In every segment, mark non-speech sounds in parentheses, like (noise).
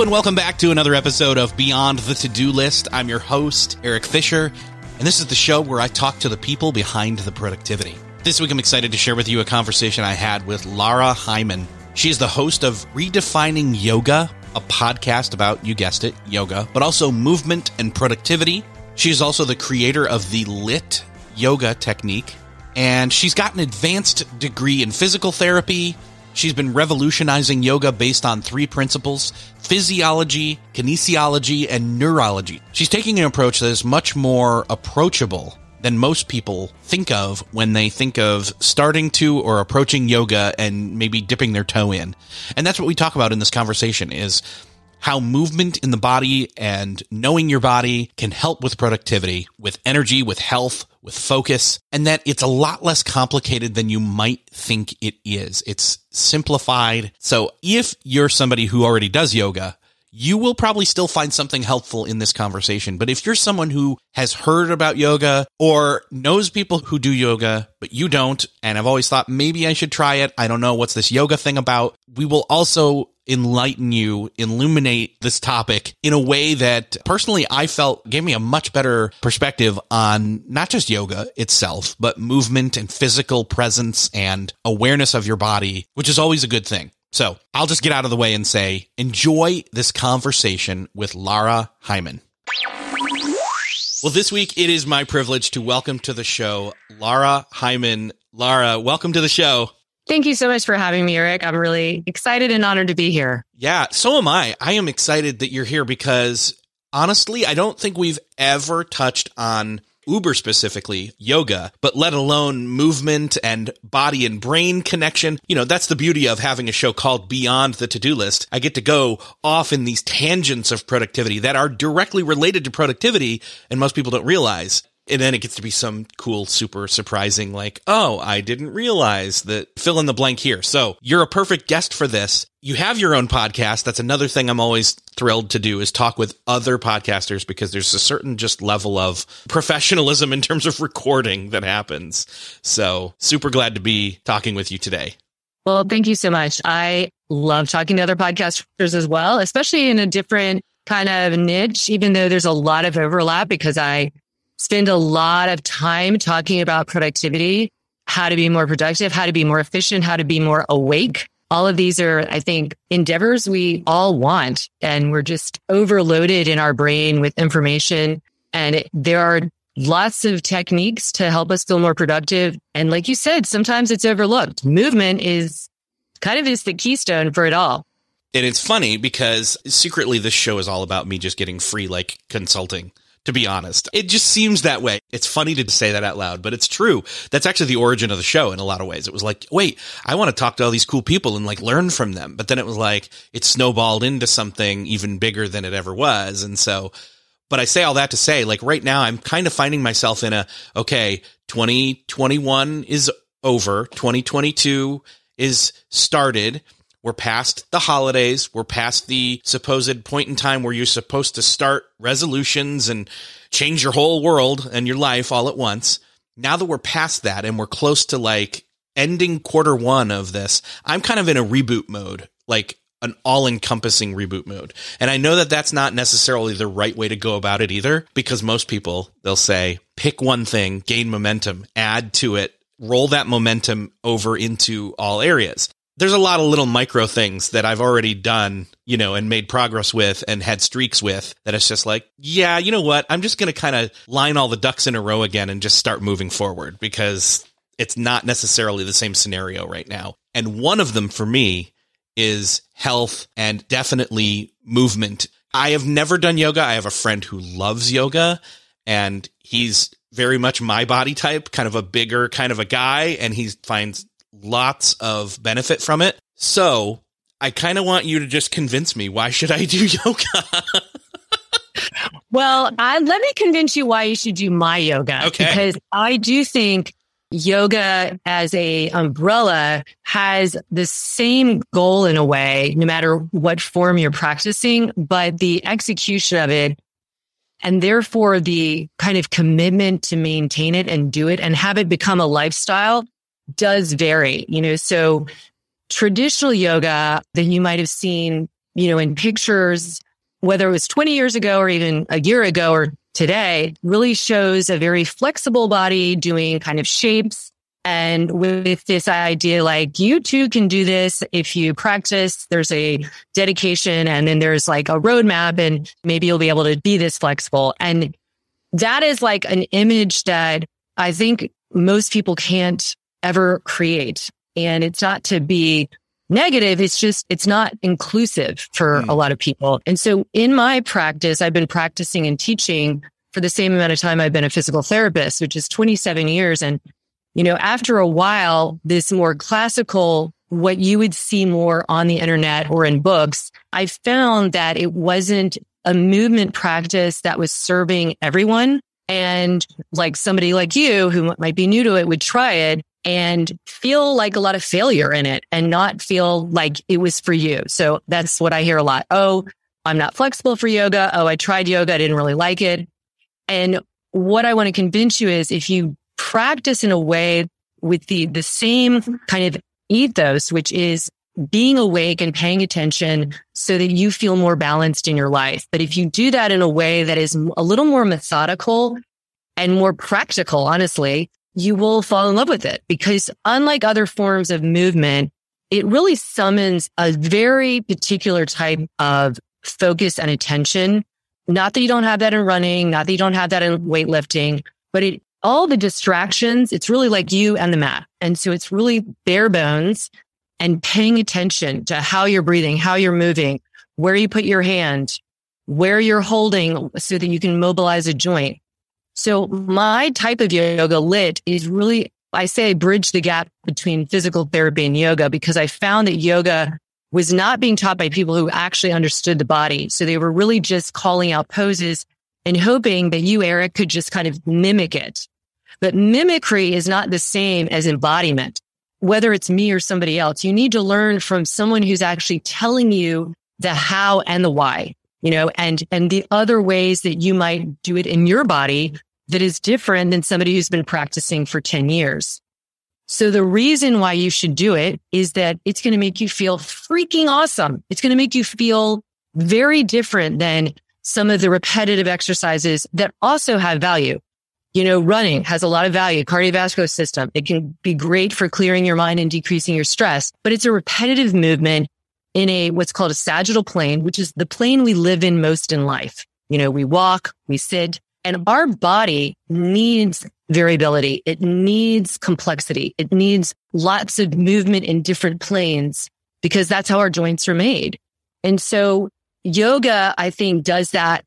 And welcome back to another episode of Beyond the To Do List. I'm your host, Eric Fisher, and this is the show where I talk to the people behind the productivity. This week, I'm excited to share with you a conversation I had with Lara Heimann. She is the host of Redefining Yoga, a podcast about, you guessed it, yoga, but also movement and productivity. She is also the creator of the LYT yoga technique, and she's got an advanced degree in physical therapy. She's been revolutionizing yoga based on three principles physiology, kinesiology, and neurology. She's taking an approach that is much more approachable than most people think of when they think of starting to or approaching yoga and maybe dipping their toe in. And that's what we talk about in this conversation is how movement in the body and knowing your body can help with productivity, with energy, with health, with focus, and that it's a lot less complicated than you might think it is. It's simplified. So if you're somebody who already does yoga, you will probably still find something helpful in this conversation. But if you're someone who has heard about yoga or knows people who do yoga, but you don't, and I've always thought maybe I should try it, I don't know what's this yoga thing about, we will also enlighten you, illuminate this topic in a way that personally I felt gave me a much better perspective on not just yoga itself, but movement and physical presence and awareness of your body, which is always a good thing. So I'll just get out of the way and say, enjoy this conversation with Lara Heimann. Well, this week it is my privilege to welcome to the show Lara Heimann. Lara, welcome to the show. Thank you so much for having me, Eric. I'm really excited and honored to be here. Yeah, so am I. I am excited that you're here because honestly, I don't think we've ever touched on uber specifically yoga, but let alone movement and body and brain connection. You know, that's the beauty of having a show called Beyond the To Do List. I get to go off in these tangents of productivity that are directly related to productivity and most people don't realize and then it gets to be some cool, super surprising, like, oh, I didn't realize that fill in the blank here. So you're a perfect guest for this. You have your own podcast. That's another thing I'm always thrilled to do is talk with other podcasters because there's a certain just level of professionalism in terms of recording that happens. So super glad to be talking with you today. Well, thank you so much. I love talking to other podcasters as well, especially in a different kind of niche, even though there's a lot of overlap because I spend a lot of time talking about productivity, how to be more productive, how to be more efficient, how to be more awake. All of these are, I think, endeavors we all want. And we're just overloaded in our brain with information. And it, there are lots of techniques to help us feel more productive. And like you said, sometimes it's overlooked. Movement is kind of is the keystone for it all. And it's funny because secretly this show is all about me just getting free like consulting to be honest. It just seems that way. It's funny to say that out loud, but it's true. That's actually the origin of the show in a lot of ways. It was like, wait, I want to talk to all these cool people and like learn from them. But then it was like, it snowballed into something even bigger than it ever was. And so, but I say all that to say, like right now, I'm kind of finding myself in a, okay, 2021 is over. 2022 is started we're past the holidays. We're past the supposed point in time where you're supposed to start resolutions and change your whole world and your life all at once. Now that we're past that and we're close to like ending quarter one of this, I'm kind of in a reboot mode, like an all encompassing reboot mode. And I know that that's not necessarily the right way to go about it either, because most people, they'll say, pick one thing, gain momentum, add to it, roll that momentum over into all areas there's a lot of little micro things that I've already done, you know, and made progress with and had streaks with that it's just like, yeah, you know what? I'm just going to kind of line all the ducks in a row again and just start moving forward because it's not necessarily the same scenario right now. And one of them for me is health and definitely movement. I have never done yoga. I have a friend who loves yoga and he's very much my body type, kind of a bigger kind of a guy, and he finds lots of benefit from it. So I kind of want you to just convince me why should I do (laughs) yoga? well, I, let me convince you why you should do my yoga. Okay. Because I do think yoga as a umbrella has the same goal in a way, no matter what form you're practicing, but the execution of it and therefore the kind of commitment to maintain it and do it and have it become a lifestyle does vary, you know, so traditional yoga that you might have seen, you know, in pictures, whether it was 20 years ago or even a year ago or today really shows a very flexible body doing kind of shapes. And with this idea, like you too can do this if you practice, there's a dedication and then there's like a roadmap and maybe you'll be able to be this flexible. And that is like an image that I think most people can't ever create. And it's not to be negative. It's just, it's not inclusive for mm. a lot of people. And so in my practice, I've been practicing and teaching for the same amount of time I've been a physical therapist, which is 27 years. And, you know, after a while, this more classical, what you would see more on the internet or in books, I found that it wasn't a movement practice that was serving everyone. And like somebody like you who might be new to it would try it and feel like a lot of failure in it and not feel like it was for you. So that's what I hear a lot. Oh, I'm not flexible for yoga. Oh, I tried yoga. I didn't really like it. And what I want to convince you is if you practice in a way with the, the same kind of ethos, which is being awake and paying attention so that you feel more balanced in your life. But if you do that in a way that is a little more methodical and more practical, honestly, you will fall in love with it because unlike other forms of movement, it really summons a very particular type of focus and attention. Not that you don't have that in running, not that you don't have that in weightlifting, but it, all the distractions, it's really like you and the mat. And so it's really bare bones and paying attention to how you're breathing, how you're moving, where you put your hand, where you're holding so that you can mobilize a joint. So my type of yoga LYT is really, I say I bridge the gap between physical therapy and yoga because I found that yoga was not being taught by people who actually understood the body. So they were really just calling out poses and hoping that you, Eric, could just kind of mimic it. But mimicry is not the same as embodiment. Whether it's me or somebody else, you need to learn from someone who's actually telling you the how and the why, you know, and, and the other ways that you might do it in your body that is different than somebody who's been practicing for 10 years. So the reason why you should do it is that it's going to make you feel freaking awesome. It's going to make you feel very different than some of the repetitive exercises that also have value. You know, running has a lot of value, cardiovascular system. It can be great for clearing your mind and decreasing your stress, but it's a repetitive movement in a what's called a sagittal plane, which is the plane we live in most in life. You know, we walk, we sit, and our body needs variability. It needs complexity. It needs lots of movement in different planes because that's how our joints are made. And so yoga, I think does that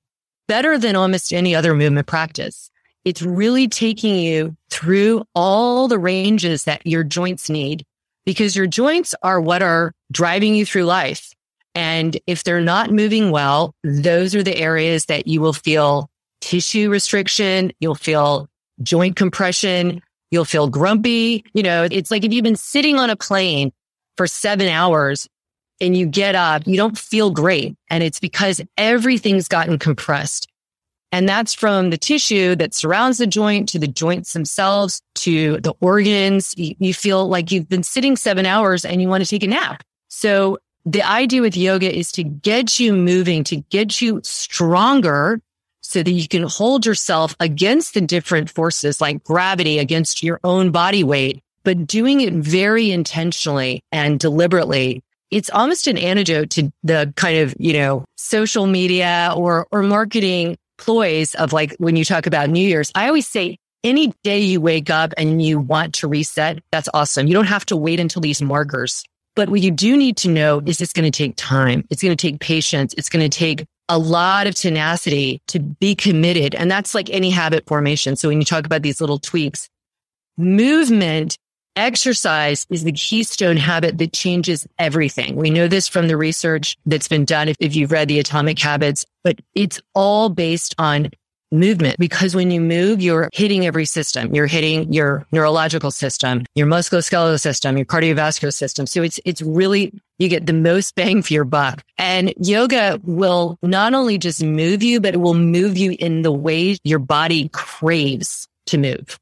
better than almost any other movement practice. It's really taking you through all the ranges that your joints need because your joints are what are driving you through life. And if they're not moving well, those are the areas that you will feel tissue restriction. You'll feel joint compression. You'll feel grumpy. You know, it's like if you've been sitting on a plane for seven hours and you get up, you don't feel great. And it's because everything's gotten compressed. And that's from the tissue that surrounds the joint to the joints themselves to the organs. You, feel like you've been sitting seven hours and you want to take a nap. So the idea with yoga is to get you moving, to get you stronger so that you can hold yourself against the different forces like gravity against your own body weight, but doing it very intentionally and deliberately. It's almost an antidote to the kind of, you know, social media or, or marketing ploys of like when you talk about New Year's. I always say any day you wake up and you want to reset, that's awesome. You don't have to wait until these markers. But what you do need to know is it's going to take time. It's going to take patience. It's going to take a lot of tenacity to be committed. And that's like any habit formation. So when you talk about these little tweaks, movement, exercise is the keystone habit that changes everything. We know this from the research that's been done. If, if you've read the atomic habits, but it's all based on movement because when you move, you're hitting every system. You're hitting your neurological system, your musculoskeletal system, your cardiovascular system. So it's, it's really, you get the most bang for your buck. And yoga will not only just move you, but it will move you in the way your body craves to move.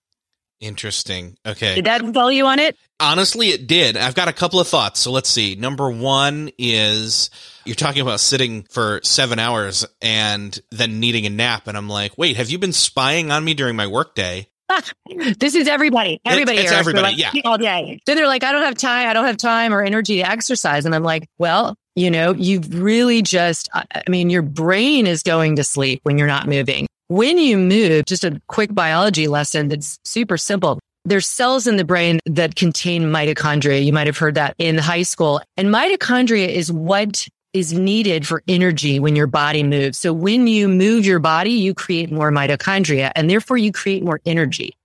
Interesting. Okay. Did that follow you on it? Honestly, it did. I've got a couple of thoughts. So let's see. Number one is you're talking about sitting for seven hours and then needing a nap. And I'm like, wait, have you been spying on me during my workday? (laughs) this is everybody. Everybody. It, it's everybody. Like, yeah. All day. Then they're like, I don't have time. I don't have time or energy to exercise. And I'm like, well, you know, you've really just, I mean, your brain is going to sleep when you're not moving. When you move, just a quick biology lesson that's super simple. There's cells in the brain that contain mitochondria. You might have heard that in high school. And mitochondria is what is needed for energy when your body moves. So when you move your body, you create more mitochondria and therefore you create more energy.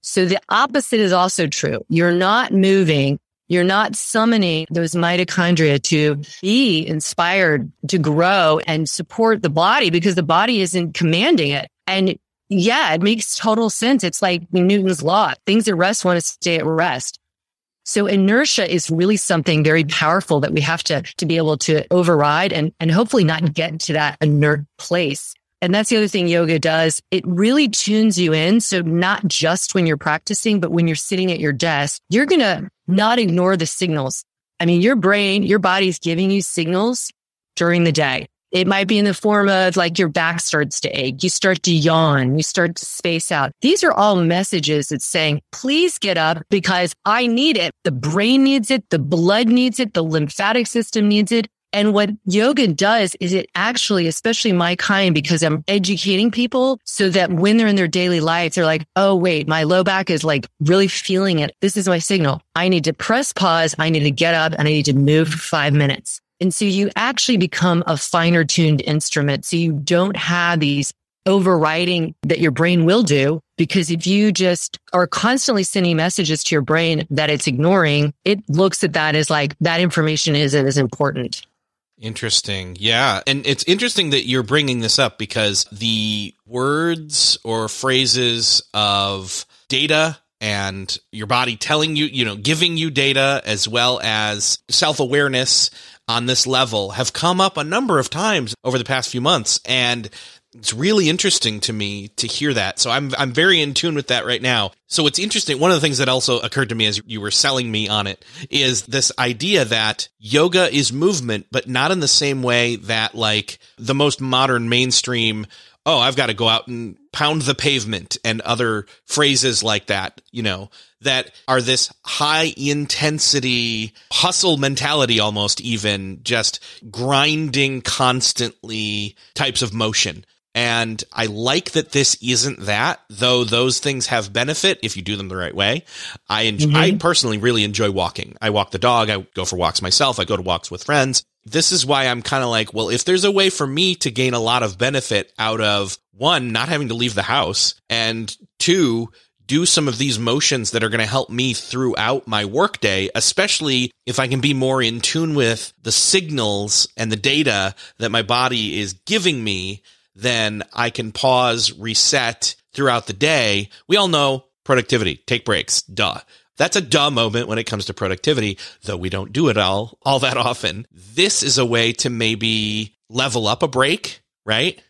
So the opposite is also true. You're not moving. You're not summoning those mitochondria to be inspired to grow and support the body because the body isn't commanding it. And yeah, it makes total sense. It's like Newton's law. Things at rest want to stay at rest. So inertia is really something very powerful that we have to, to be able to override and, and hopefully not get to that inert place. And that's the other thing yoga does. It really tunes you in. So not just when you're practicing, but when you're sitting at your desk, you're going to not ignore the signals. I mean, your brain, your body's giving you signals during the day. It might be in the form of like your back starts to ache. You start to yawn. You start to space out. These are all messages that's saying, please get up because I need it. The brain needs it. The blood needs it. The lymphatic system needs it. And what yoga does is it actually, especially my kind, because I'm educating people so that when they're in their daily life, they're like, Oh, wait, my low back is like really feeling it. This is my signal. I need to press pause. I need to get up and I need to move for five minutes. And so you actually become a finer tuned instrument. So you don't have these overriding that your brain will do. Because if you just are constantly sending messages to your brain that it's ignoring, it looks at that as like that information isn't as important. Interesting. Yeah. And it's interesting that you're bringing this up because the words or phrases of data and your body telling you, you know, giving you data as well as self awareness on this level have come up a number of times over the past few months. And it's really interesting to me to hear that. So I'm I'm very in tune with that right now. So it's interesting. One of the things that also occurred to me as you were selling me on it is this idea that yoga is movement, but not in the same way that like the most modern mainstream oh, I've got to go out and pound the pavement and other phrases like that, you know, that are this high intensity hustle mentality, almost even just grinding constantly types of motion. And I like that this isn't that, though those things have benefit if you do them the right way. I enjoy, mm-hmm. I personally really enjoy walking. I walk the dog. I go for walks myself. I go to walks with friends. This is why I'm kind of like, well, if there's a way for me to gain a lot of benefit out of one, not having to leave the house and two, do some of these motions that are going to help me throughout my workday, especially if I can be more in tune with the signals and the data that my body is giving me then I can pause, reset throughout the day. We all know productivity, take breaks, duh. That's a duh moment when it comes to productivity, though we don't do it all, all that often. This is a way to maybe level up a break, right?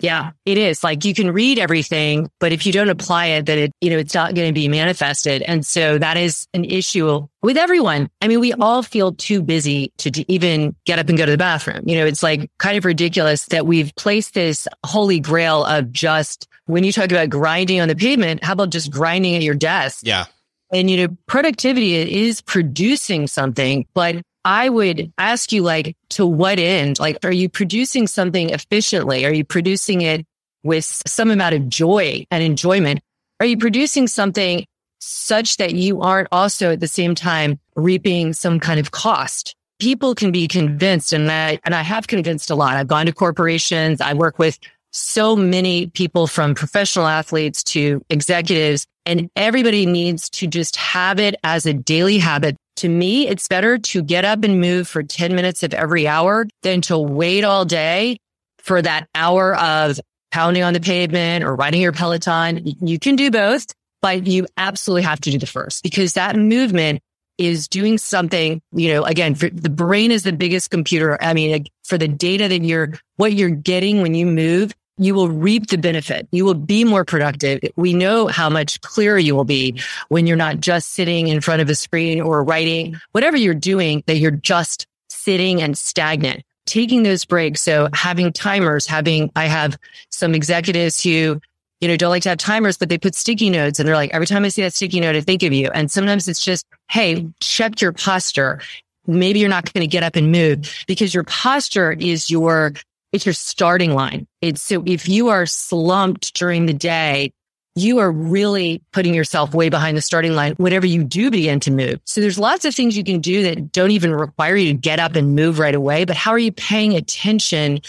Yeah, it is. Like you can read everything, but if you don't apply it, then it, you know, it's not going to be manifested. And so that is an issue with everyone. I mean, we all feel too busy to, to even get up and go to the bathroom. You know, it's like kind of ridiculous that we've placed this holy grail of just when you talk about grinding on the pavement, how about just grinding at your desk? Yeah. And, you know, productivity is producing something, but I would ask you, like, to what end? Like, are you producing something efficiently? Are you producing it with some amount of joy and enjoyment? Are you producing something such that you aren't also at the same time reaping some kind of cost. People can be convinced and I, and I have convinced a lot. I've gone to corporations. I work with so many people from professional athletes to executives and everybody needs to just have it as a daily habit. To me, it's better to get up and move for 10 minutes of every hour than to wait all day for that hour of pounding on the pavement or riding your Peloton. You can do both, but you absolutely have to do the first because that movement is doing something, you know, again, the brain is the biggest computer. I mean, for the data that you're, what you're getting when you move, you will reap the benefit. You will be more productive. We know how much clearer you will be when you're not just sitting in front of a screen or writing, whatever you're doing, that you're just sitting and stagnant, taking those breaks. So having timers, having, I have some executives who you know, don't like to have timers, but they put sticky notes and they're like, every time I see that sticky note, I think of you. And sometimes it's just, Hey, check your posture. Maybe you're not going to get up and move because your posture is your, it's your starting line. It's so if you are slumped during the day, you are really putting yourself way behind the starting line whenever you do begin to move. So there's lots of things you can do that don't even require you to get up and move right away. But how are you paying attention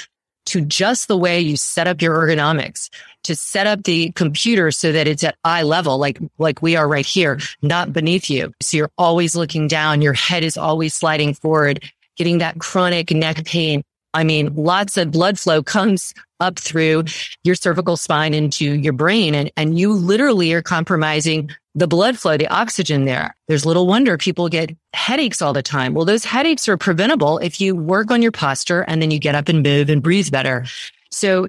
to just the way you set up your ergonomics? to set up the computer so that it's at eye level, like, like we are right here, not beneath you. So you're always looking down. Your head is always sliding forward, getting that chronic neck pain. I mean, lots of blood flow comes up through your cervical spine into your brain and, and you literally are compromising the blood flow, the oxygen there. There's little wonder people get headaches all the time. Well, those headaches are preventable if you work on your posture and then you get up and move and breathe better. So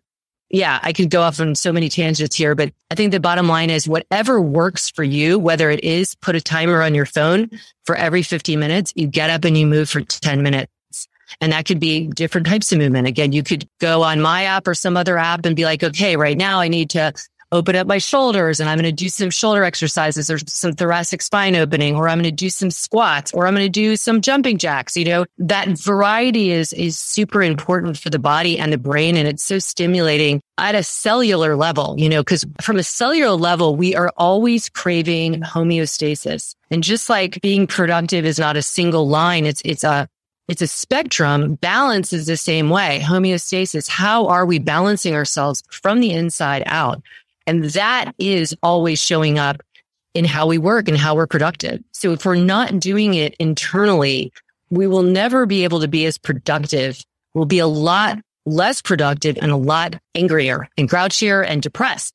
yeah, I could go off on so many tangents here, but I think the bottom line is whatever works for you, whether it is put a timer on your phone for every 50 minutes, you get up and you move for 10 minutes. And that could be different types of movement. Again, you could go on my app or some other app and be like, okay, right now I need to open up my shoulders and I'm going to do some shoulder exercises or some thoracic spine opening, or I'm going to do some squats, or I'm going to do some jumping jacks. You know, that variety is, is super important for the body and the brain. And it's so stimulating at a cellular level, you know, because from a cellular level, we are always craving homeostasis. And just like being productive is not a single line, it's, it's a, it's a spectrum. Balance is the same way. Homeostasis. How are we balancing ourselves from the inside out? And that is always showing up in how we work and how we're productive. So if we're not doing it internally, we will never be able to be as productive. We'll be a lot less productive and a lot angrier and grouchier and depressed.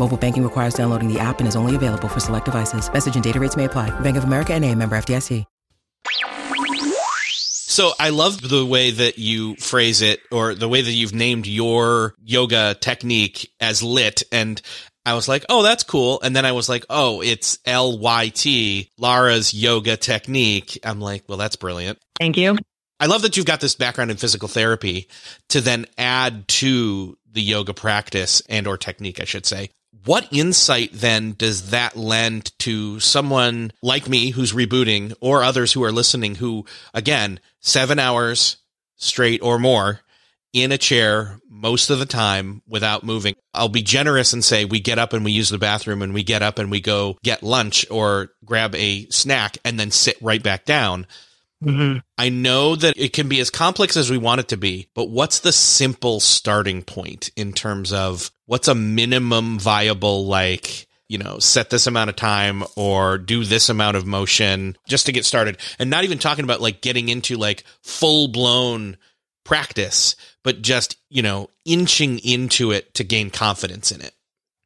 Mobile banking requires downloading the app and is only available for select devices. Message and data rates may apply. Bank of America and a member FDIC. So I love the way that you phrase it or the way that you've named your yoga technique as lit. And I was like, oh, that's cool. And then I was like, oh, it's LYT, Lara's yoga technique. I'm like, well, that's brilliant. Thank you. I love that you've got this background in physical therapy to then add to the yoga practice and or technique, I should say. What insight then does that lend to someone like me who's rebooting or others who are listening who, again, seven hours straight or more in a chair most of the time without moving. I'll be generous and say we get up and we use the bathroom and we get up and we go get lunch or grab a snack and then sit right back down. Mm-hmm. I know that it can be as complex as we want it to be, but what's the simple starting point in terms of what's a minimum viable, like, you know, set this amount of time or do this amount of motion just to get started? And not even talking about like getting into like full blown practice, but just, you know, inching into it to gain confidence in it.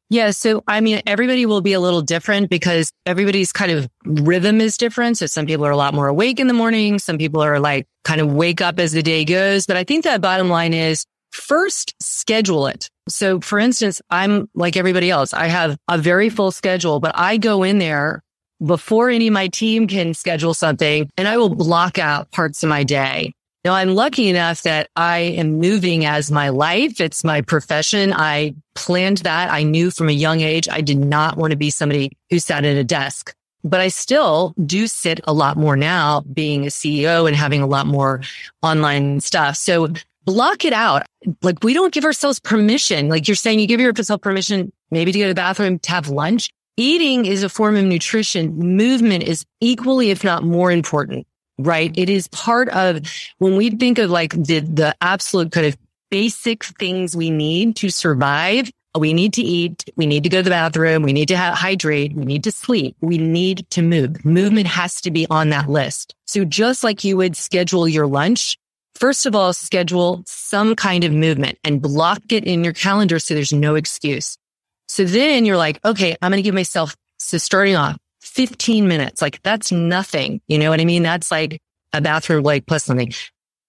Yeah. So, I mean, everybody will be a little different because everybody's kind of rhythm is different. So some people are a lot more awake in the morning. Some people are like kind of wake up as the day goes. But I think that bottom line is first schedule it. So for instance, I'm like everybody else. I have a very full schedule, but I go in there before any of my team can schedule something and I will block out parts of my day. Now I'm lucky enough that I am moving as my life. It's my profession. I planned that. I knew from a young age, I did not want to be somebody who sat at a desk, but I still do sit a lot more now being a CEO and having a lot more online stuff. So block it out. Like we don't give ourselves permission. Like you're saying, you give yourself permission maybe to go to the bathroom, to have lunch. Eating is a form of nutrition. Movement is equally, if not more important right? It is part of when we think of like the, the absolute kind of basic things we need to survive. We need to eat. We need to go to the bathroom. We need to hydrate. We need to sleep. We need to move. Movement has to be on that list. So just like you would schedule your lunch, first of all, schedule some kind of movement and block it in your calendar. So there's no excuse. So then you're like, okay, I'm going to give myself, so starting off, 15 minutes. Like that's nothing. You know what I mean? That's like a bathroom like plus something.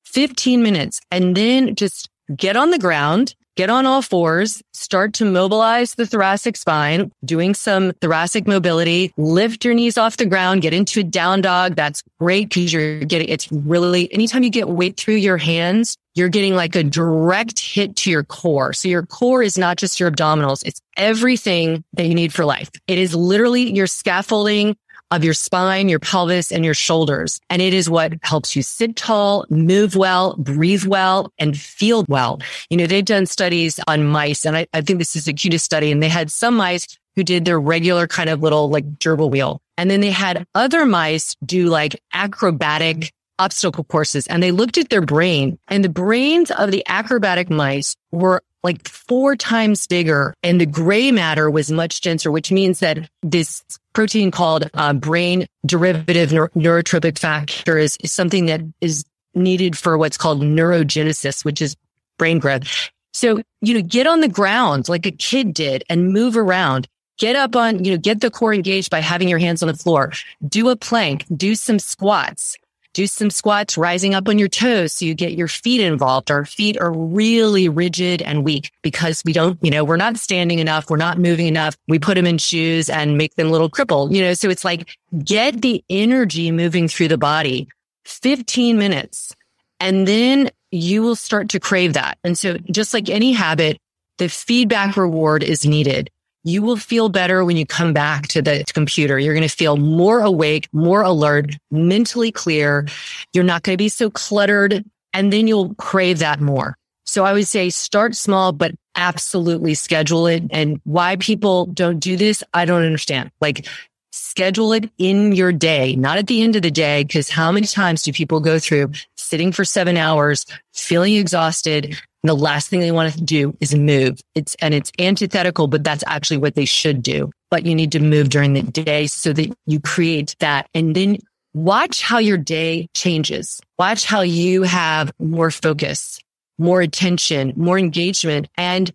15 minutes and then just get on the ground, get on all fours, start to mobilize the thoracic spine, doing some thoracic mobility, lift your knees off the ground, get into a down dog. That's great because you're getting, it's really, anytime you get weight through your hands, you're getting like a direct hit to your core. So your core is not just your abdominals. It's everything that you need for life. It is literally your scaffolding of your spine, your pelvis and your shoulders. And it is what helps you sit tall, move well, breathe well, and feel well. You know, they've done studies on mice and I, I think this is the cutest study. And they had some mice who did their regular kind of little like gerbil wheel. And then they had other mice do like acrobatic obstacle courses and they looked at their brain and the brains of the acrobatic mice were like four times bigger and the gray matter was much denser, which means that this protein called uh, brain derivative neur- neurotrophic factor is, is something that is needed for what's called neurogenesis, which is brain growth. So, you know, get on the ground like a kid did and move around. Get up on, you know, get the core engaged by having your hands on the floor. Do a plank, do some squats, do some squats rising up on your toes so you get your feet involved. Our feet are really rigid and weak because we don't, you know, we're not standing enough. We're not moving enough. We put them in shoes and make them a little crippled, you know, so it's like get the energy moving through the body 15 minutes and then you will start to crave that. And so just like any habit, the feedback reward is needed you will feel better when you come back to the computer. You're going to feel more awake, more alert, mentally clear. You're not going to be so cluttered and then you'll crave that more. So I would say start small, but absolutely schedule it. And why people don't do this, I don't understand. Like schedule it in your day, not at the end of the day. Cause how many times do people go through sitting for seven hours, feeling exhausted, the last thing they want to do is move. It's, and it's antithetical, but that's actually what they should do. But you need to move during the day so that you create that. And then watch how your day changes. Watch how you have more focus, more attention, more engagement. And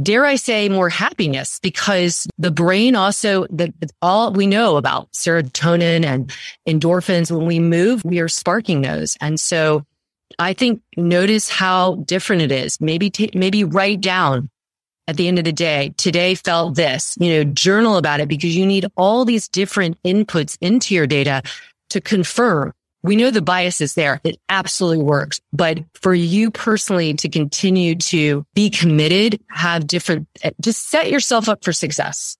dare I say more happiness because the brain also the all we know about serotonin and endorphins when we move, we are sparking those. And so I think notice how different it is. Maybe, t- maybe write down at the end of the day, today felt this, you know, journal about it because you need all these different inputs into your data to confirm. We know the bias is there. It absolutely works. But for you personally to continue to be committed, have different, just set yourself up for success.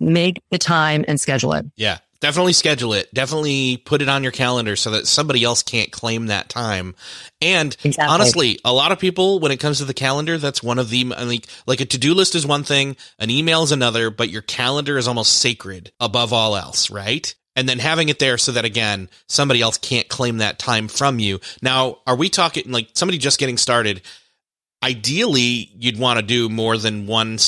Make the time and schedule it. Yeah. Definitely schedule it. Definitely put it on your calendar so that somebody else can't claim that time. And exactly. honestly, a lot of people, when it comes to the calendar, that's one of the like like a to do list is one thing, an email is another, but your calendar is almost sacred above all else, right? And then having it there so that again, somebody else can't claim that time from you. Now, are we talking like somebody just getting started? Ideally, you'd want to do more than one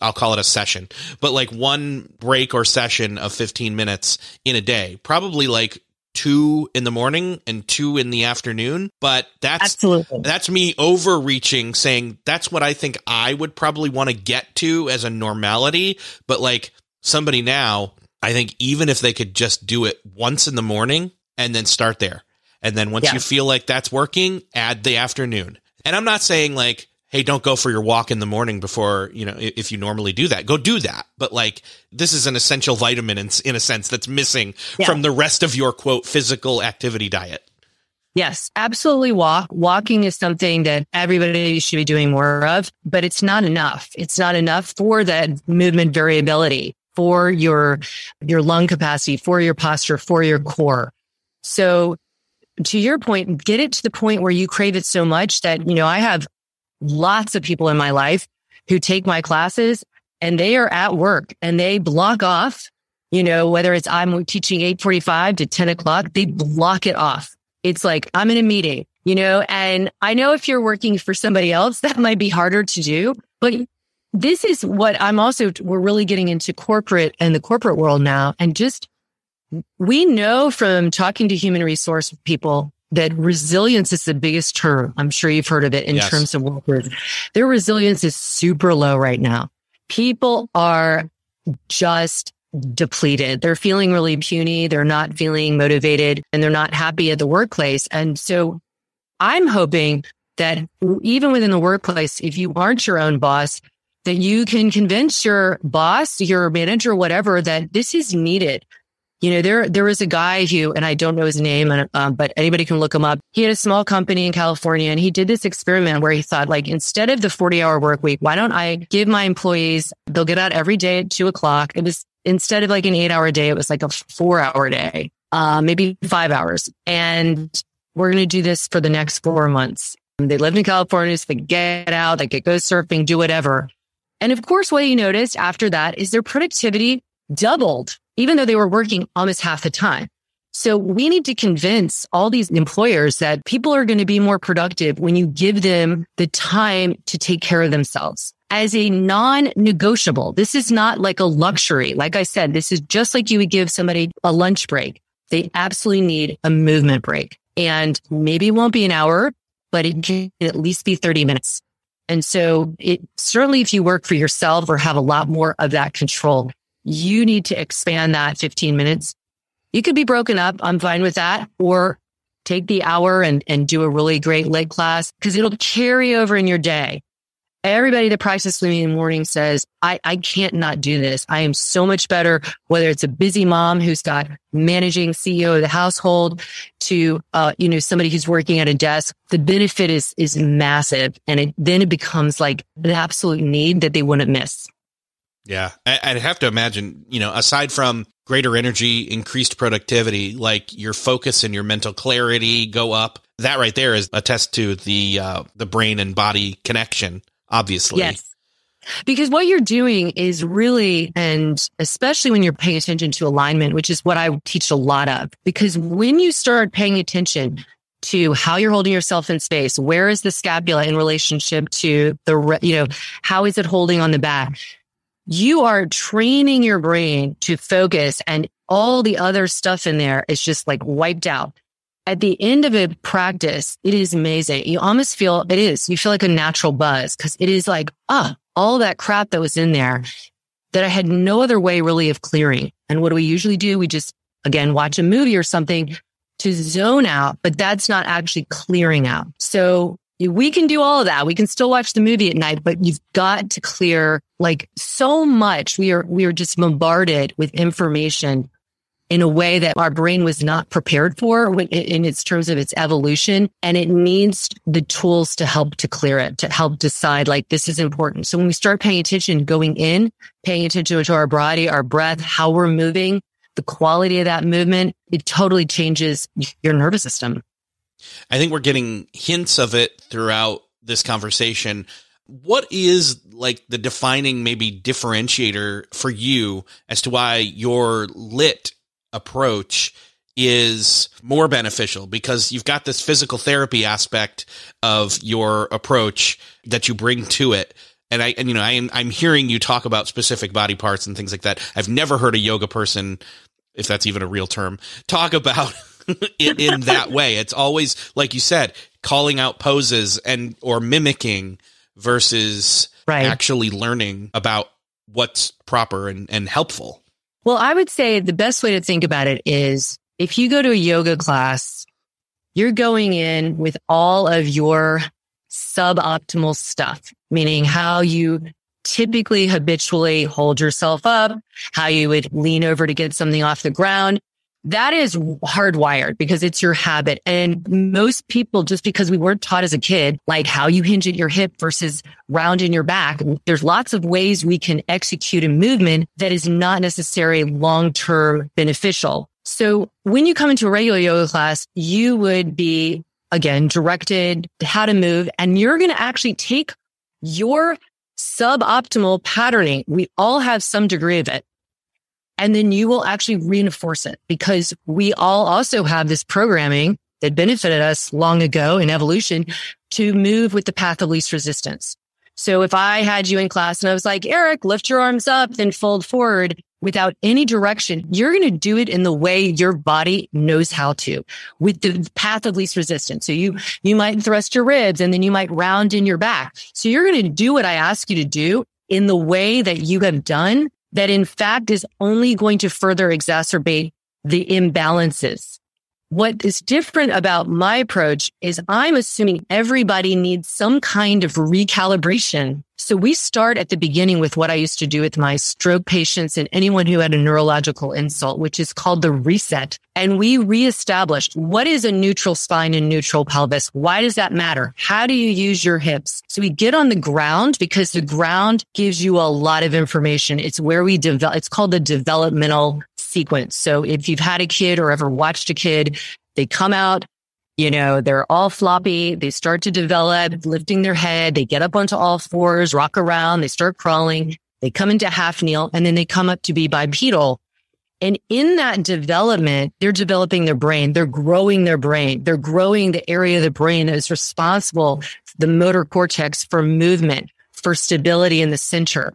I'll call it a session, but like one break or session of 15 minutes in a day, probably like two in the morning and two in the afternoon. But that's absolutely that's me overreaching, saying that's what I think I would probably want to get to as a normality. But like somebody now, I think even if they could just do it once in the morning and then start there. And then once yeah. you feel like that's working, add the afternoon. And I'm not saying like hey, don't go for your walk in the morning before, you know, if you normally do that, go do that. But like, this is an essential vitamin in, in a sense that's missing yeah. from the rest of your quote, physical activity diet. Yes, absolutely walk. Walking is something that everybody should be doing more of, but it's not enough. It's not enough for that movement variability, for your, your lung capacity, for your posture, for your core. So to your point, get it to the point where you crave it so much that, you know, I have lots of people in my life who take my classes and they are at work and they block off, you know, whether it's I'm teaching 845 to 10 o'clock, they block it off. It's like, I'm in a meeting, you know, and I know if you're working for somebody else, that might be harder to do, but this is what I'm also, we're really getting into corporate and the corporate world now. And just, we know from talking to human resource people that resilience is the biggest term. I'm sure you've heard of it in yes. terms of workers. Their resilience is super low right now. People are just depleted. They're feeling really puny. They're not feeling motivated and they're not happy at the workplace. And so I'm hoping that even within the workplace, if you aren't your own boss, that you can convince your boss, your manager, whatever, that this is needed you know, there, there was a guy who, and I don't know his name, um, but anybody can look him up. He had a small company in California and he did this experiment where he thought like, instead of the 40 hour work week, why don't I give my employees, they'll get out every day at two o'clock. It was instead of like an eight hour day, it was like a four hour day, uh, maybe five hours. And we're going to do this for the next four months. They lived in California, so they get out, they could go surfing, do whatever. And of course, what he noticed after that is their productivity doubled even though they were working almost half the time. So we need to convince all these employers that people are going to be more productive when you give them the time to take care of themselves as a non-negotiable. This is not like a luxury. Like I said, this is just like you would give somebody a lunch break. They absolutely need a movement break and maybe it won't be an hour, but it can at least be 30 minutes. And so it certainly if you work for yourself or have a lot more of that control, you need to expand that 15 minutes. You could be broken up. I'm fine with that. Or take the hour and, and do a really great leg class because it'll carry over in your day. Everybody that practices me in the morning says, I, I can't not do this. I am so much better, whether it's a busy mom who's got managing CEO of the household to, uh, you know, somebody who's working at a desk. The benefit is, is massive. And it, then it becomes like an absolute need that they wouldn't miss. Yeah, I'd have to imagine, you know, aside from greater energy, increased productivity, like your focus and your mental clarity go up. That right there is a test to the uh, the brain and body connection. Obviously, yes. Because what you're doing is really, and especially when you're paying attention to alignment, which is what I teach a lot of, because when you start paying attention to how you're holding yourself in space, where is the scapula in relationship to the, you know, how is it holding on the back? you are training your brain to focus and all the other stuff in there is just like wiped out. At the end of a practice, it is amazing. You almost feel it is. You feel like a natural buzz because it is like, ah, all that crap that was in there that I had no other way really of clearing. And what do we usually do? We just, again, watch a movie or something to zone out, but that's not actually clearing out. So we can do all of that. We can still watch the movie at night, but you've got to clear like so much. We are, we are just bombarded with information in a way that our brain was not prepared for in its terms of its evolution. And it needs the tools to help to clear it, to help decide like this is important. So when we start paying attention going in, paying attention to our body, our breath, how we're moving, the quality of that movement, it totally changes your nervous system. I think we're getting hints of it throughout this conversation. What is like the defining maybe differentiator for you as to why your LYT approach is more beneficial because you've got this physical therapy aspect of your approach that you bring to it. And I, and you know, I am, I'm hearing you talk about specific body parts and things like that. I've never heard a yoga person, if that's even a real term, talk about (laughs) it in that way. It's always, like you said, calling out poses and, or mimicking versus right. actually learning about what's proper and, and helpful. Well, I would say the best way to think about it is if you go to a yoga class, you're going in with all of your suboptimal stuff, meaning how you typically habitually hold yourself up, how you would lean over to get something off the ground, that is hardwired because it's your habit. And most people, just because we weren't taught as a kid, like how you hinge at your hip versus round in your back, there's lots of ways we can execute a movement that is not necessarily long-term beneficial. So when you come into a regular yoga class, you would be again directed how to move and you're going to actually take your suboptimal patterning. We all have some degree of it and then you will actually reinforce it because we all also have this programming that benefited us long ago in evolution to move with the path of least resistance. So if I had you in class and I was like, Eric, lift your arms up, then fold forward without any direction, you're going to do it in the way your body knows how to with the path of least resistance. So you, you might thrust your ribs and then you might round in your back. So you're going to do what I ask you to do in the way that you have done that in fact is only going to further exacerbate the imbalances. What is different about my approach is I'm assuming everybody needs some kind of recalibration. So we start at the beginning with what I used to do with my stroke patients and anyone who had a neurological insult, which is called the reset. And we reestablished what is a neutral spine and neutral pelvis? Why does that matter? How do you use your hips? So we get on the ground because the ground gives you a lot of information. It's where we develop, it's called the developmental sequence. So if you've had a kid or ever watched a kid, they come out, you know, they're all floppy. They start to develop, lifting their head. They get up onto all fours, rock around. They start crawling. They come into half kneel and then they come up to be bipedal. And in that development, they're developing their brain. They're growing their brain. They're growing the area of the brain that is responsible, the motor cortex for movement, for stability in the center.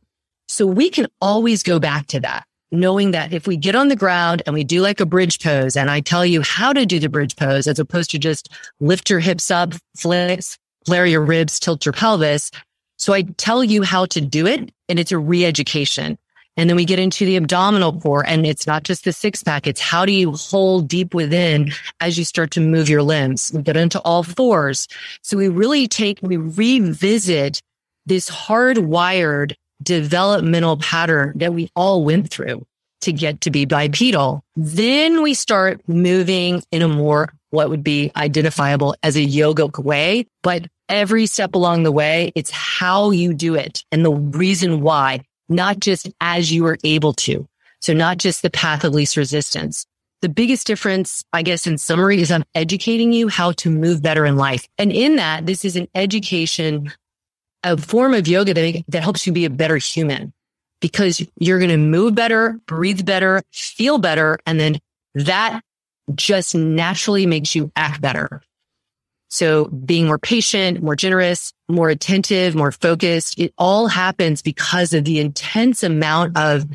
So we can always go back to that knowing that if we get on the ground and we do like a bridge pose and I tell you how to do the bridge pose as opposed to just lift your hips up, flare your ribs, tilt your pelvis. So I tell you how to do it and it's a re-education. And then we get into the abdominal core and it's not just the six pack. It's how do you hold deep within as you start to move your limbs? We get into all fours. So we really take, we revisit this hardwired developmental pattern that we all went through to get to be bipedal. Then we start moving in a more what would be identifiable as a yogic way. But every step along the way, it's how you do it and the reason why, not just as you are able to. So not just the path of least resistance. The biggest difference, I guess, in summary is I'm educating you how to move better in life. And in that, this is an education a form of yoga that, that helps you be a better human because you're going to move better, breathe better, feel better. And then that just naturally makes you act better. So being more patient, more generous, more attentive, more focused, it all happens because of the intense amount of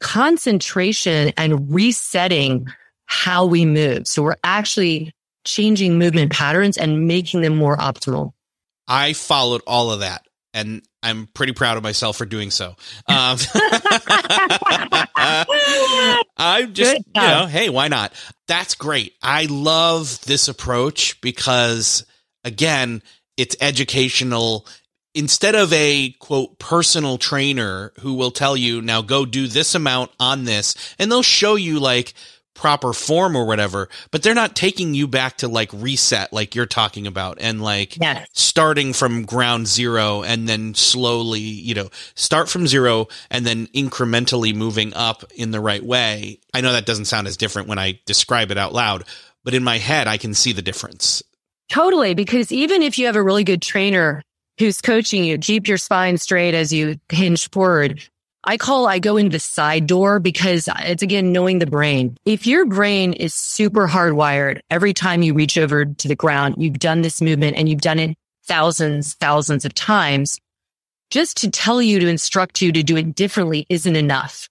concentration and resetting how we move. So we're actually changing movement patterns and making them more optimal. I followed all of that. And I'm pretty proud of myself for doing so. (laughs) Um, (laughs) I'm just, you know, hey, why not? That's great. I love this approach because, again, it's educational. Instead of a quote personal trainer who will tell you, now go do this amount on this, and they'll show you like, proper form or whatever, but they're not taking you back to like reset like you're talking about and like yes. starting from ground zero and then slowly, you know, start from zero and then incrementally moving up in the right way. I know that doesn't sound as different when I describe it out loud, but in my head, I can see the difference. Totally. Because even if you have a really good trainer who's coaching you, keep your spine straight as you hinge forward I call, I go into the side door because it's again, knowing the brain. If your brain is super hardwired, every time you reach over to the ground, you've done this movement and you've done it thousands, thousands of times. Just to tell you to instruct you to do it differently isn't enough.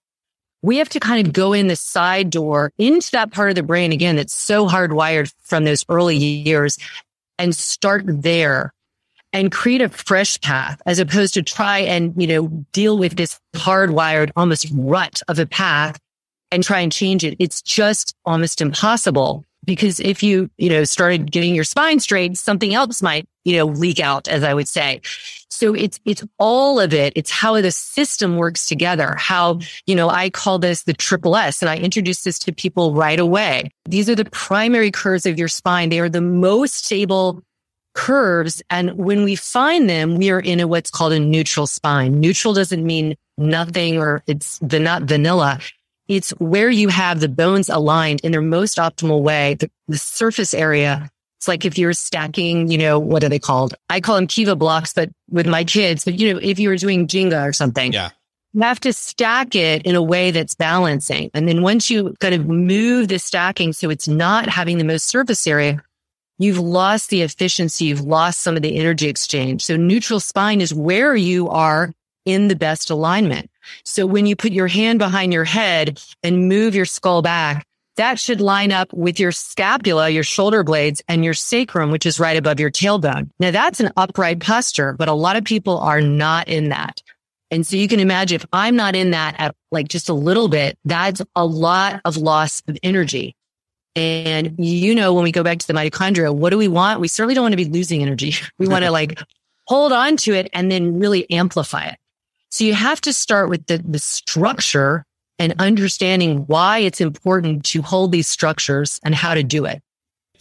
We have to kind of go in the side door into that part of the brain again that's so hardwired from those early years and start there and create a fresh path as opposed to try and, you know, deal with this hardwired almost rut of a path and try and change it. It's just almost impossible because if you, you know, started getting your spine straight, something else might, you know, leak out, as I would say. So it's, it's all of it. It's how the system works together. How, you know, I call this the triple S and I introduce this to people right away. These are the primary curves of your spine. They are the most stable curves. And when we find them, we are in a what's called a neutral spine. Neutral doesn't mean nothing or it's the not vanilla. It's where you have the bones aligned in their most optimal way. The, the surface area. It's like if you're stacking, you know, what are they called? I call them Kiva blocks, but with my kids, but you know, if you were doing Jenga or something. Yeah. You have to stack it in a way that's balancing. And then once you kind of move the stacking so it's not having the most surface area, you've lost the efficiency. You've lost some of the energy exchange. So neutral spine is where you are in the best alignment. So when you put your hand behind your head and move your skull back, that should line up with your scapula, your shoulder blades and your sacrum, which is right above your tailbone. Now that's an upright posture, but a lot of people are not in that. And so you can imagine if I'm not in that at like just a little bit, that's a lot of loss of energy. And you know, when we go back to the mitochondria, what do we want? We certainly don't want to be losing energy. (laughs) We want to like hold on to it and then really amplify it. So you have to start with the, the structure and understanding why it's important to hold these structures and how to do it.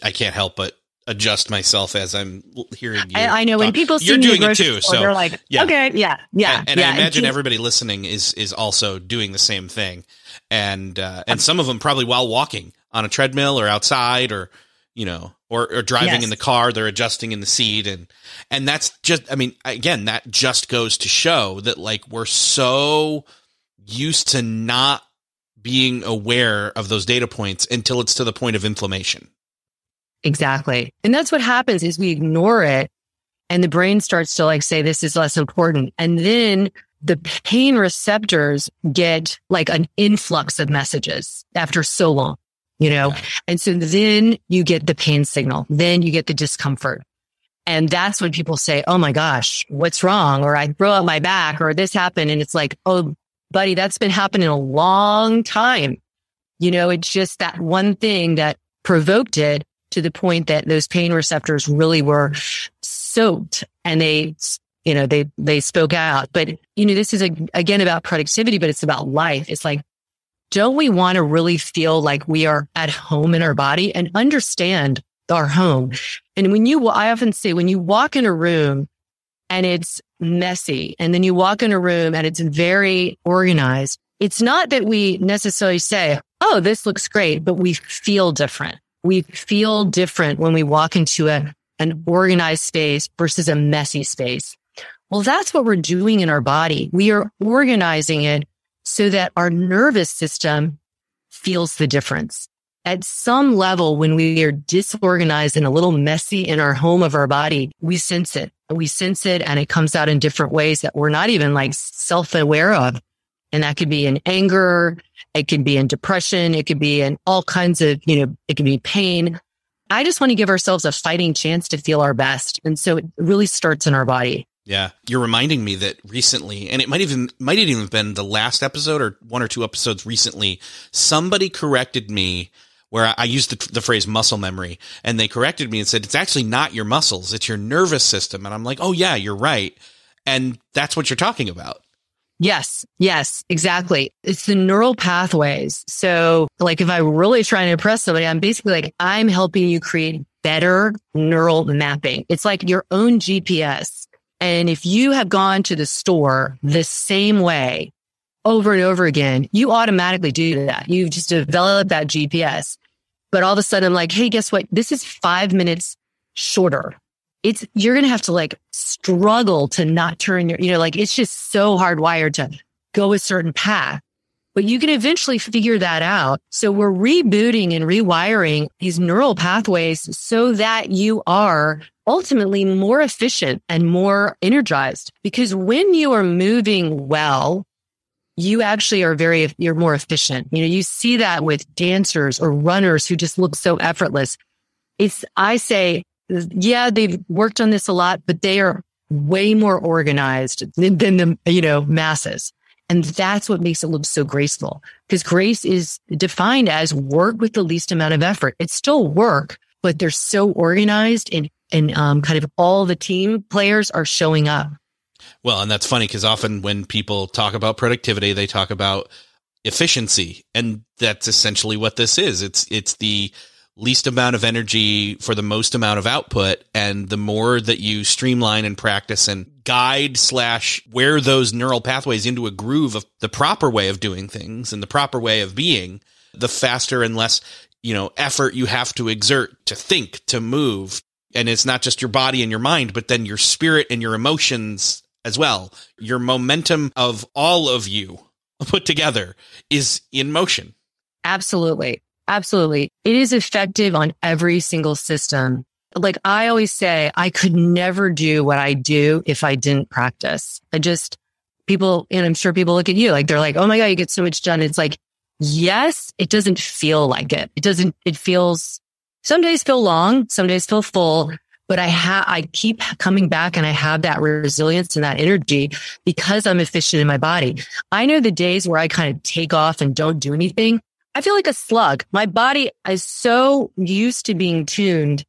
I can't help but adjust myself as I'm hearing you. I, I know when people see you're doing it too, so they're like, yeah. okay, yeah, yeah, and, and yeah. I imagine and everybody listening is is also doing the same thing, and uh, and some of them probably while walking on a treadmill or outside or you know or, or driving yes. in the car they're adjusting in the seat. And and that's just i mean again that just goes to show that like we're so used to not being aware of those data points until it's to the point of inflammation. Exactly. And that's what happens is we ignore it and the brain starts to like say this is less important. And then the pain receptors get like an influx of messages after so long you know? And so then you get the pain signal. Then you get the discomfort. And that's when people say, Oh my gosh, what's wrong? Or I throw out my back or this happened. And it's like, Oh, buddy, that's been happening a long time. You know, it's just that one thing that provoked it to the point that those pain receptors really were soaked and they, you know, they, they spoke out. But, you know, this is a, again about productivity, but it's about life. It's like don't we want to really feel like we are at home in our body and understand our home? And when you, I often say, when you walk in a room and it's messy and then you walk in a room and it's very organized, it's not that we necessarily say, Oh, this looks great, but we feel different. We feel different when we walk into a, an organized space versus a messy space. Well, that's what we're doing in our body. We are organizing it so that our nervous system feels the difference. At some level, when we are disorganized and a little messy in our home of our body, we sense it. We sense it and it comes out in different ways that we're not even like self aware of. And that could be in anger. It could be in depression. It could be in all kinds of, you know, it could be pain. I just want to give ourselves a fighting chance to feel our best. And so it really starts in our body. Yeah. You're reminding me that recently, and it might even, might even have been the last episode or one or two episodes recently, somebody corrected me where I used the, the, phrase muscle memory and they corrected me and said, it's actually not your muscles. It's your nervous system. And I'm like, oh yeah, you're right. And that's what you're talking about. Yes. Yes, exactly. It's the neural pathways. So like if I'm really trying to impress somebody, I'm basically like, I'm helping you create better neural mapping. It's like your own GPS. And if you have gone to the store the same way over and over again, you automatically do that. You've just developed that GPS. But all of a sudden, I'm like, hey, guess what? This is five minutes shorter. It's, you're to have to like struggle to not turn your, you know, like it's just so hardwired to go a certain path. But you can eventually figure that out. So we're rebooting and rewiring these neural pathways so that you are ultimately more efficient and more energized. Because when you are moving well, you actually are very, you're more efficient. You know, you see that with dancers or runners who just look so effortless. It's, I say, yeah, they've worked on this a lot, but they are way more organized than, than the, you know, masses. And that's what makes it look so graceful because grace is defined as work with the least amount of effort. It's still work, but they're so organized and, and, um, kind of all the team players are showing up. Well, and that's funny because often when people talk about productivity, they talk about efficiency, and that's essentially what this is. It's it's the least amount of energy for the most amount of output, and the more that you streamline and practice and guide slash wear those neural pathways into a groove of the proper way of doing things and the proper way of being, the faster and less you know effort you have to exert to think to move and it's not just your body and your mind but then your spirit and your emotions as well. Your momentum of all of you (laughs) put together is in motion. Absolutely. Absolutely. It is effective on every single system. Like I always say, I could never do what I do if I didn't practice. I just, people, and I'm sure people look at you like they're like, oh my God, you get so much done. It's like, yes, it doesn't feel like it. It doesn't, it feels, some days feel long, some days feel full, but I have, I keep coming back and I have that resilience and that energy because I'm efficient in my body. I know the days where I kind of take off and don't do anything. I feel like a slug. My body is so used to being tuned,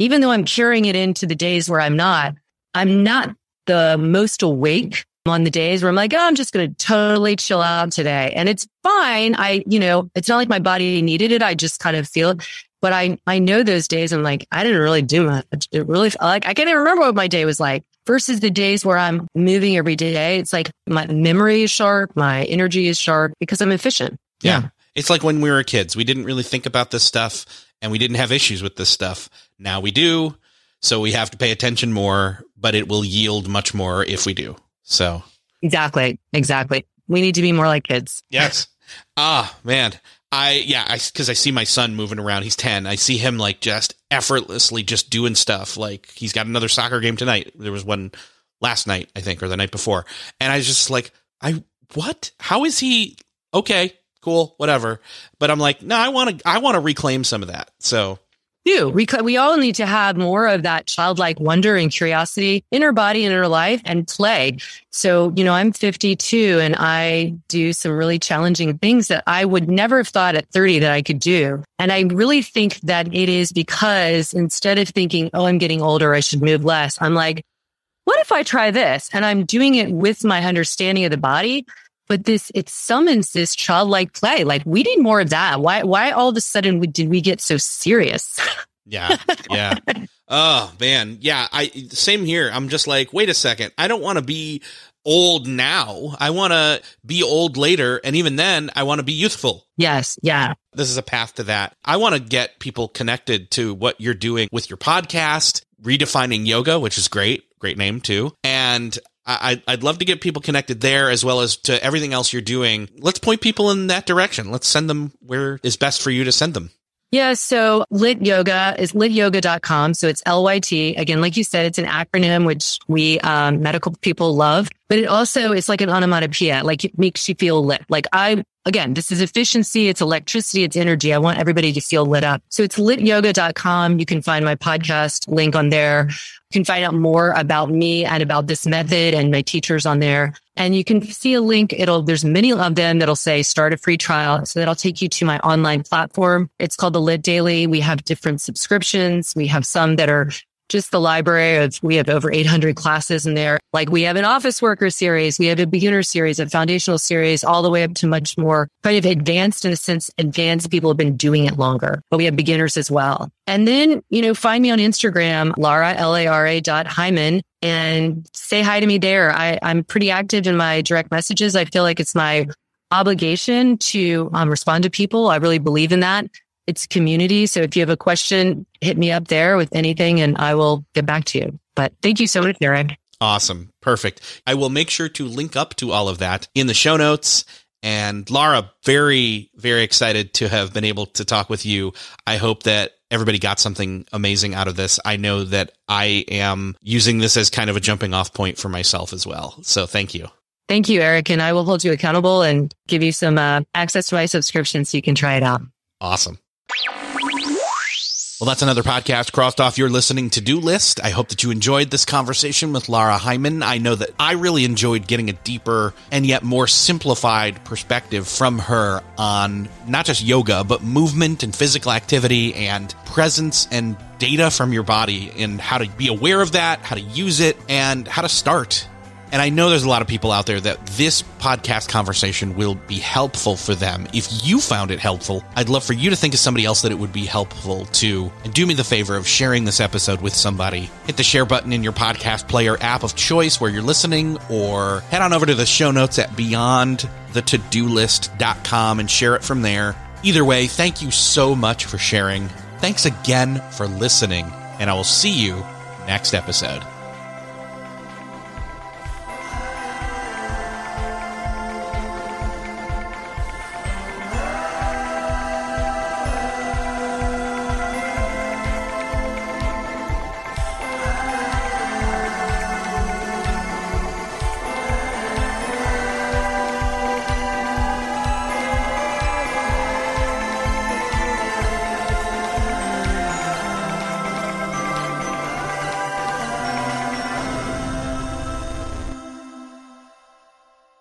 even though I'm carrying it into the days where I'm not. I'm not the most awake on the days where I'm like, oh, I'm just going to totally chill out today. And it's fine. I, you know, it's not like my body needed it. I just kind of feel it. But I, I know those days I'm like, I didn't really do much. It really, like, I can't even remember what my day was like versus the days where I'm moving every day. It's like my memory is sharp. My energy is sharp because I'm efficient. Yeah. yeah. It's like when we were kids, we didn't really think about this stuff and we didn't have issues with this stuff. Now we do. So we have to pay attention more, but it will yield much more if we do. So exactly. Exactly. We need to be more like kids. Yes. (laughs) Ah, man. I yeah, I because I see my son moving around. He's ten. I see him like just effortlessly just doing stuff. Like he's got another soccer game tonight. There was one last night, I think, or the night before, and I was just like, I what? How is he? Okay, cool, whatever. But I'm like, no, I want to. I want to reclaim some of that. So do. We, we all need to have more of that childlike wonder and curiosity in our body and in our life and play. So, you know, I'm 52 and I do some really challenging things that I would never have thought at 30 that I could do. And I really think that it is because instead of thinking, oh, I'm getting older, I should move less, I'm like, what if I try this? And I'm doing it with my understanding of the body but this it summons this childlike play. Like we need more of that. Why why all of a sudden we, did we get so serious? (laughs) yeah, yeah. Oh man, yeah. I same here. I'm just like, wait a second. I don't want to be old now. I want to be old later, and even then, I want to be youthful. Yes, yeah. This is a path to that. I want to get people connected to what you're doing with your podcast, redefining yoga, which is great, great name too, and I, I'd love to get people connected there as well as to everything else you're doing. Let's point people in that direction. Let's send them where is best for you to send them. Yeah. So LYT yoga is lytyoga.com. So it's LYT. Again, like you said, it's an acronym, which we um, medical people love, but it also is like an onomatopoeia, like it makes you feel lit. Like I, again, this is efficiency. It's electricity. It's energy. I want everybody to feel lit up. So it's lytyoga.com. You can find my podcast link on there. You can find out more about me and about this method and my teachers on there. And you can see a link. It'll, there's many of them that'll say start a free trial. So that'll take you to my online platform. It's called the LYT Daily. We have different subscriptions. We have some that are just the library of, we have over 800 classes in there. Like we have an office worker series, we have a beginner series, a foundational series, all the way up to much more kind of advanced in a sense, advanced people have been doing it longer, but we have beginners as well. And then, you know, find me on Instagram, Lara, L-A-R-A dot Heimann and say hi to me there. I, I'm pretty active in my direct messages. I feel like it's my obligation to um, respond to people. I really believe in that it's community. So if you have a question, hit me up there with anything and I will get back to you. But thank you so much, Eric. Awesome. Perfect. I will make sure to link up to all of that in the show notes. And Laura, very, very excited to have been able to talk with you. I hope that everybody got something amazing out of this. I know that I am using this as kind of a jumping off point for myself as well. So thank you. Thank you, Eric. And I will hold you accountable and give you some uh, access to my subscription so you can try it out. Awesome. Well, that's another podcast crossed off your listening to do list. I hope that you enjoyed this conversation with Lara Heimann. I know that I really enjoyed getting a deeper and yet more simplified perspective from her on not just yoga, but movement and physical activity and presence and data from your body and how to be aware of that, how to use it, and how to start and I know there's a lot of people out there that this podcast conversation will be helpful for them. If you found it helpful, I'd love for you to think of somebody else that it would be helpful to. And do me the favor of sharing this episode with somebody. Hit the share button in your podcast player app of choice where you're listening, or head on over to the show notes at beyondthetodolist.com and share it from there. Either way, thank you so much for sharing. Thanks again for listening, and I will see you next episode.